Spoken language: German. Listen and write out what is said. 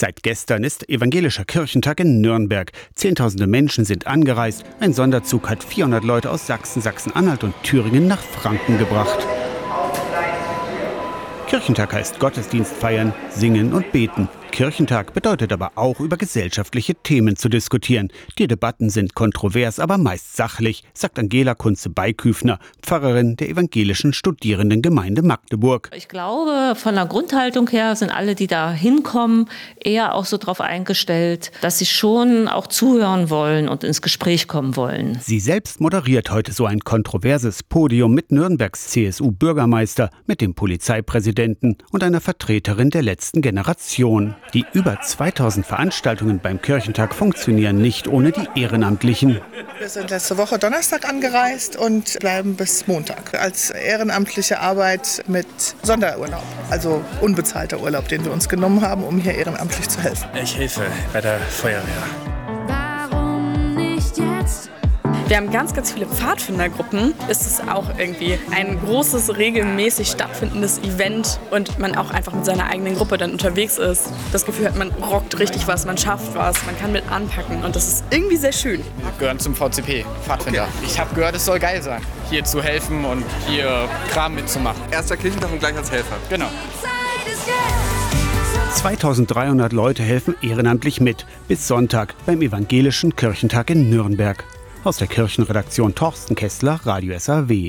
Seit gestern ist evangelischer Kirchentag in Nürnberg. Zehntausende Menschen sind angereist. Ein Sonderzug hat 400 Leute aus Sachsen, Sachsen-Anhalt und Thüringen nach Franken gebracht. Kirchentag heißt Gottesdienst feiern, singen und beten. Kirchentag bedeutet aber auch, über gesellschaftliche Themen zu diskutieren. Die Debatten sind kontrovers, aber meist sachlich, sagt Angela Kunze-Beiküfner, Pfarrerin der evangelischen Studierendengemeinde Magdeburg. Ich glaube, von der Grundhaltung her sind alle, die da hinkommen, eher auch so darauf eingestellt, dass sie schon auch zuhören wollen und ins Gespräch kommen wollen. Sie selbst moderiert heute so ein kontroverses Podium mit Nürnbergs CSU-Bürgermeister, mit dem Polizeipräsidenten und einer Vertreterin der letzten Generation. Die über 2000 Veranstaltungen beim Kirchentag funktionieren nicht ohne die Ehrenamtlichen. Wir sind letzte Woche Donnerstag angereist und bleiben bis Montag als ehrenamtliche Arbeit mit Sonderurlaub, also unbezahlter Urlaub, den wir uns genommen haben, um hier ehrenamtlich zu helfen. Ich helfe bei der Feuerwehr. Wir haben ganz, ganz viele Pfadfindergruppen. Es ist auch irgendwie ein großes, regelmäßig stattfindendes Event und man auch einfach mit seiner eigenen Gruppe dann unterwegs ist. Das Gefühl hat, man rockt richtig was, man schafft was, man kann mit anpacken und das ist irgendwie sehr schön. Wir gehören zum VCP, Pfadfinder. Ich habe gehört, es soll geil sein, hier zu helfen und hier Kram mitzumachen. Erster Kirchentag und gleich als Helfer. Genau. 2300 Leute helfen ehrenamtlich mit bis Sonntag beim Evangelischen Kirchentag in Nürnberg. Aus der Kirchenredaktion Torsten Kessler, Radio SAW.